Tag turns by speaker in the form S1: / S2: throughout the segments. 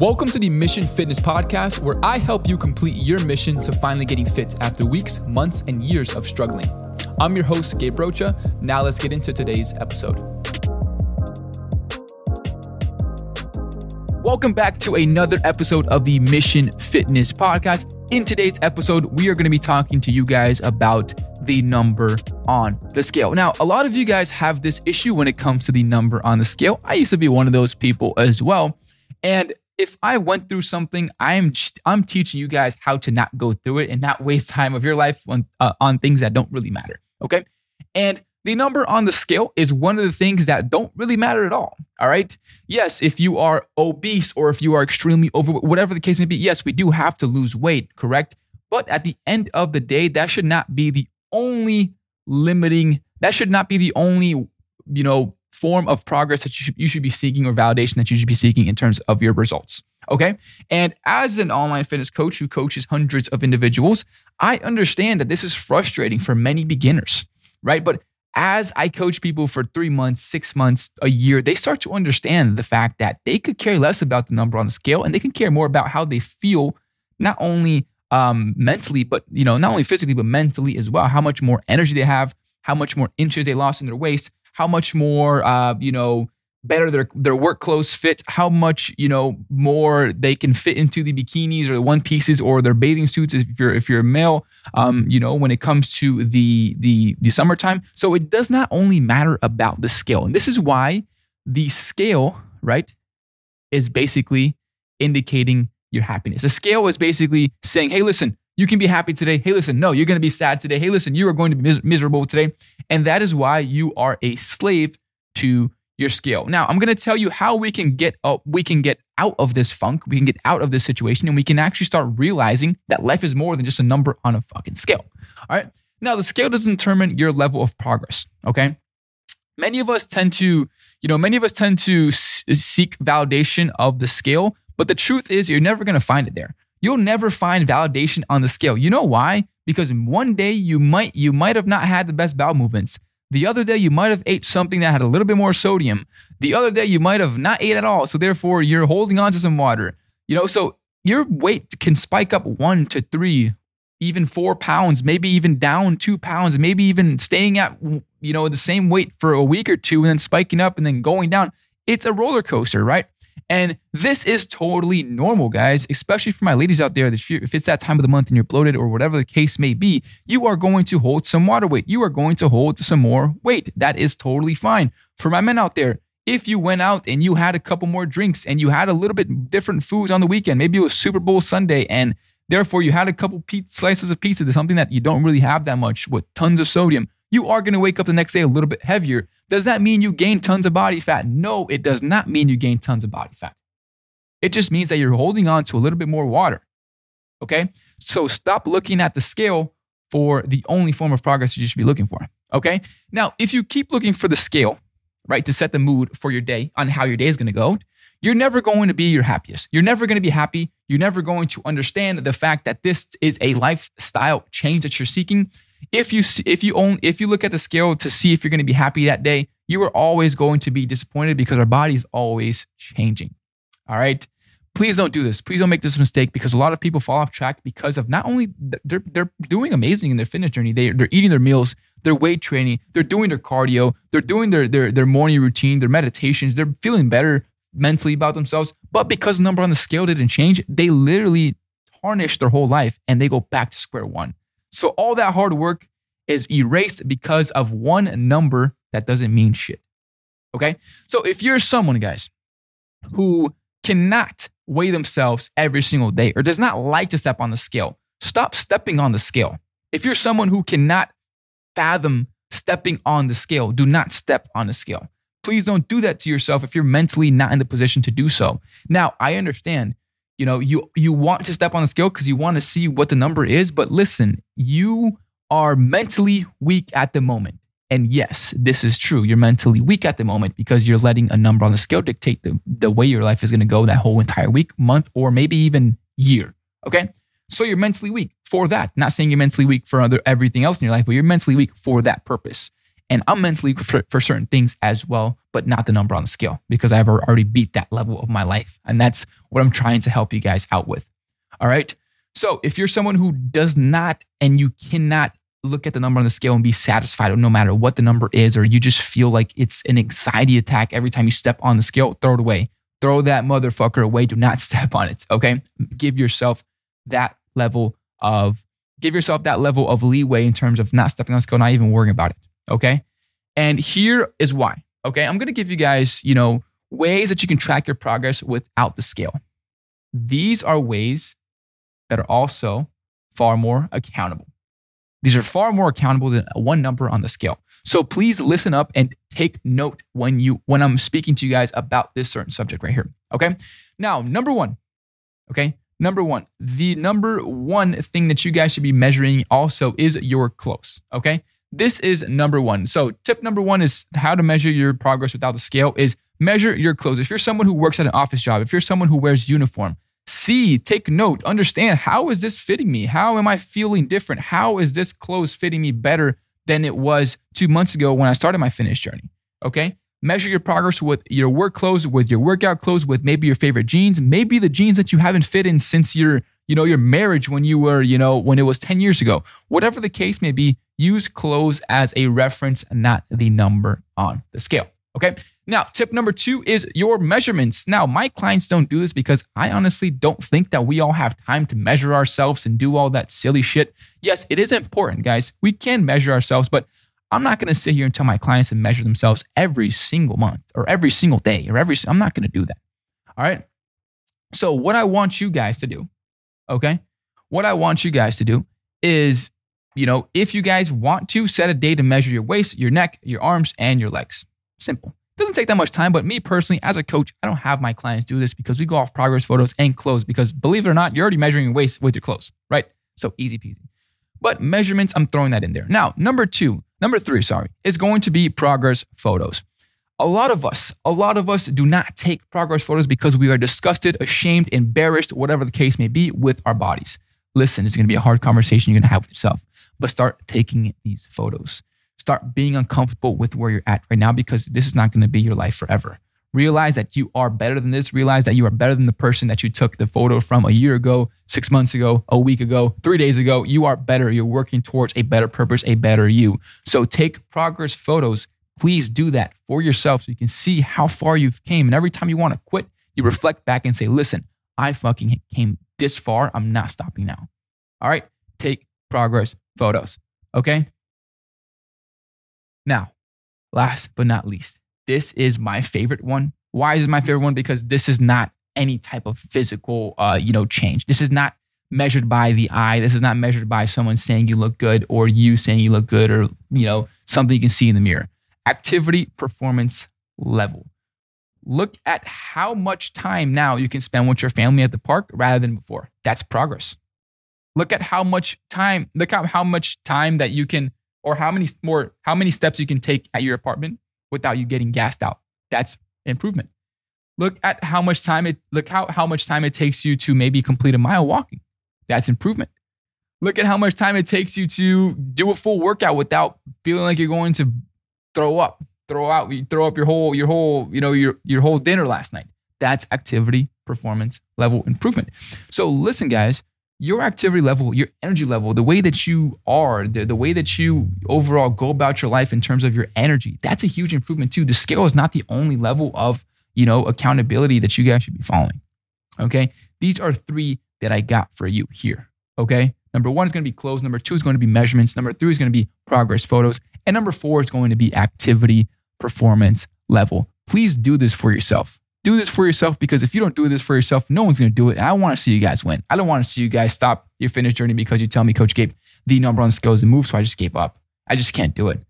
S1: Welcome to the Mission Fitness Podcast, where I help you complete your mission to finally getting fit after weeks, months, and years of struggling. I'm your host, Gabe Rocha. Now let's get into today's episode. Welcome back to another episode of the Mission Fitness Podcast. In today's episode, we are going to be talking to you guys about the number on the scale. Now, a lot of you guys have this issue when it comes to the number on the scale. I used to be one of those people as well. And if I went through something, I'm just, I'm teaching you guys how to not go through it and not waste time of your life on uh, on things that don't really matter. Okay, and the number on the scale is one of the things that don't really matter at all. All right. Yes, if you are obese or if you are extremely over, whatever the case may be, yes, we do have to lose weight, correct? But at the end of the day, that should not be the only limiting. That should not be the only, you know, form of progress that you should, you should be seeking or validation that you should be seeking in terms of your results. Okay. And as an online fitness coach who coaches hundreds of individuals, I understand that this is frustrating for many beginners, right? But as I coach people for three months, six months, a year, they start to understand the fact that they could care less about the number on the scale and they can care more about how they feel, not only um, mentally, but you know, not only physically, but mentally as well. How much more energy they have, how much more inches they lost in their waist, how much more uh, you know better their their work clothes fit, how much you know more they can fit into the bikinis or the one pieces or their bathing suits if you're if you're a male. Um, you know when it comes to the the the summertime. So it does not only matter about the scale, and this is why the scale right is basically indicating your happiness. The scale is basically saying, hey, listen. You can be happy today. Hey, listen, no, you're going to be sad today. Hey, listen, you are going to be mis- miserable today. And that is why you are a slave to your scale. Now, I'm going to tell you how we can get up, we can get out of this funk, we can get out of this situation, and we can actually start realizing that life is more than just a number on a fucking scale. All right. Now, the scale doesn't determine your level of progress. Okay. Many of us tend to, you know, many of us tend to s- seek validation of the scale, but the truth is you're never going to find it there. You'll never find validation on the scale. You know why? Because one day you might you might have not had the best bowel movements. The other day you might have ate something that had a little bit more sodium. The other day you might have not ate at all. So therefore you're holding on to some water. You know, so your weight can spike up one to three, even four pounds, maybe even down two pounds, maybe even staying at you know the same weight for a week or two and then spiking up and then going down. It's a roller coaster, right? And this is totally normal, guys, especially for my ladies out there. If it's that time of the month and you're bloated or whatever the case may be, you are going to hold some water weight. You are going to hold some more weight. That is totally fine. For my men out there, if you went out and you had a couple more drinks and you had a little bit different foods on the weekend, maybe it was Super Bowl Sunday and therefore you had a couple slices of pizza, something that you don't really have that much with tons of sodium you are going to wake up the next day a little bit heavier. Does that mean you gain tons of body fat? No, it does not mean you gain tons of body fat. It just means that you're holding on to a little bit more water. Okay? So stop looking at the scale for the only form of progress you should be looking for. Okay? Now, if you keep looking for the scale, right, to set the mood for your day on how your day is going to go, you're never going to be your happiest. You're never going to be happy. You're never going to understand the fact that this is a lifestyle change that you're seeking if you if you own if you look at the scale to see if you're going to be happy that day, you are always going to be disappointed because our body is always changing. All right. Please don't do this. Please don't make this mistake because a lot of people fall off track because of not only they're they're doing amazing in their fitness journey. They they're eating their meals, they're weight training, they're doing their cardio, they're doing their their their morning routine, their meditations, they're feeling better mentally about themselves. But because the number on the scale didn't change, they literally tarnish their whole life and they go back to square one. So all that hard work is erased because of one number that doesn't mean shit. Okay? So if you're someone, guys, who cannot weigh themselves every single day or does not like to step on the scale, stop stepping on the scale. If you're someone who cannot fathom stepping on the scale, do not step on the scale. Please don't do that to yourself if you're mentally not in the position to do so. Now, I understand you know you you want to step on the scale because you want to see what the number is but listen you are mentally weak at the moment. And yes this is true. You're mentally weak at the moment because you're letting a number on the scale dictate the, the way your life is going to go that whole entire week month or maybe even year okay? So you're mentally weak for that. Not saying you're mentally weak for other everything else in your life but you're mentally weak for that purpose and i'm mentally for, for certain things as well but not the number on the scale because I've already beat that level of my life. And that's what I'm trying to help you guys out with. All right. So if you're someone who does not and you cannot look at the number on the scale and be satisfied no matter what the number is, or you just feel like it's an anxiety attack every time you step on the scale, throw it away. Throw that motherfucker away. Do not step on it. Okay. Give yourself that level of, give yourself that level of leeway in terms of not stepping on the scale, not even worrying about it. Okay. And here is why. Okay. I'm going to give you guys, you know, ways that you can track your progress without the scale. These are ways that are also far more accountable. These are far more accountable than one number on the scale. So please listen up and take note when you when I'm speaking to you guys about this certain subject right here. Okay? Now, number 1. Okay? Number 1. The number 1 thing that you guys should be measuring also is your close, okay? This is number 1. So, tip number 1 is how to measure your progress without the scale is measure your clothes. If you're someone who works at an office job, if you're someone who wears uniform, see, take note, understand how is this fitting me? How am I feeling different? How is this clothes fitting me better than it was two months ago when I started my fitness journey? Okay. Measure your progress with your work clothes, with your workout clothes, with maybe your favorite jeans, maybe the jeans that you haven't fit in since your, you know, your marriage when you were, you know, when it was 10 years ago. Whatever the case may be, use clothes as a reference, not the number on the scale. Okay. Now, tip number two is your measurements. Now, my clients don't do this because I honestly don't think that we all have time to measure ourselves and do all that silly shit. Yes, it is important, guys. We can measure ourselves, but I'm not going to sit here and tell my clients to measure themselves every single month or every single day or every, I'm not going to do that. All right. So, what I want you guys to do, okay? What I want you guys to do is, you know, if you guys want to set a day to measure your waist, your neck, your arms, and your legs. Simple doesn't take that much time, but me personally, as a coach, I don't have my clients do this because we go off progress photos and clothes because believe it or not, you're already measuring your waist with your clothes, right? So easy peasy. But measurements, I'm throwing that in there. Now, number two, number three, sorry, is going to be progress photos. A lot of us, a lot of us do not take progress photos because we are disgusted, ashamed, embarrassed, whatever the case may be, with our bodies. Listen, it's gonna be a hard conversation you're gonna have with yourself, but start taking these photos. Start being uncomfortable with where you're at right now because this is not going to be your life forever. Realize that you are better than this. Realize that you are better than the person that you took the photo from a year ago, six months ago, a week ago, three days ago. You are better. You're working towards a better purpose, a better you. So take progress photos. Please do that for yourself so you can see how far you've came. And every time you want to quit, you reflect back and say, listen, I fucking came this far. I'm not stopping now. All right. Take progress photos. Okay. Now, last but not least, this is my favorite one. Why is it my favorite one? Because this is not any type of physical, uh, you know, change. This is not measured by the eye. This is not measured by someone saying you look good or you saying you look good or, you know, something you can see in the mirror. Activity performance level. Look at how much time now you can spend with your family at the park rather than before. That's progress. Look at how much time, look at how much time that you can or how many more how many steps you can take at your apartment without you getting gassed out. That's improvement. Look at how much time it look how, how much time it takes you to maybe complete a mile walking. That's improvement. Look at how much time it takes you to do a full workout without feeling like you're going to throw up, throw out, throw up your whole, your whole, you know, your your whole dinner last night. That's activity performance level improvement. So listen, guys, your activity level, your energy level, the way that you are, the, the way that you overall go about your life in terms of your energy, that's a huge improvement too. The scale is not the only level of, you know, accountability that you guys should be following. Okay. These are three that I got for you here. Okay. Number one is going to be clothes. Number two is going to be measurements. Number three is going to be progress photos. And number four is going to be activity performance level. Please do this for yourself do this for yourself because if you don't do this for yourself, no one's going to do it. And I want to see you guys win. I don't want to see you guys stop your fitness journey because you tell me, Coach Gabe, the number one skill is to move, so I just gave up. I just can't do it.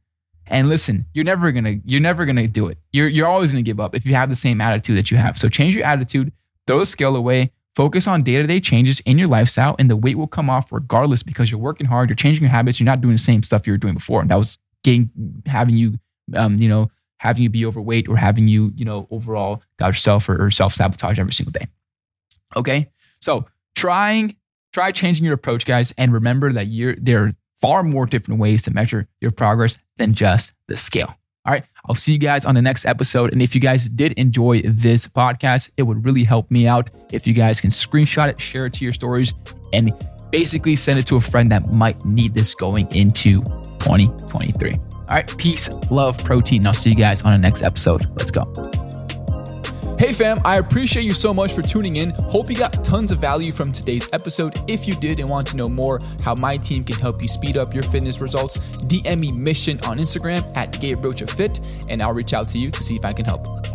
S1: And listen, you're never gonna you're never gonna do it. You're you're always gonna give up if you have the same attitude that you have. So change your attitude, throw the scale away, focus on day-to-day changes in your lifestyle, and the weight will come off regardless because you're working hard, you're changing your habits, you're not doing the same stuff you were doing before. And that was getting having you um, you know, having you be overweight or having you, you know, overall doubt yourself or, or self sabotage every single day. Okay. So trying, try changing your approach, guys. And remember that you're, there are far more different ways to measure your progress than just the scale. All right. I'll see you guys on the next episode. And if you guys did enjoy this podcast, it would really help me out if you guys can screenshot it, share it to your stories, and basically send it to a friend that might need this going into 2023. All right. Peace, love, protein. I'll see you guys on the next episode. Let's go. Hey fam, I appreciate you so much for tuning in. Hope you got tons of value from today's episode. If you did and want to know more how my team can help you speed up your fitness results, DM me mission on Instagram at Gabe Rocha Fit, and I'll reach out to you to see if I can help.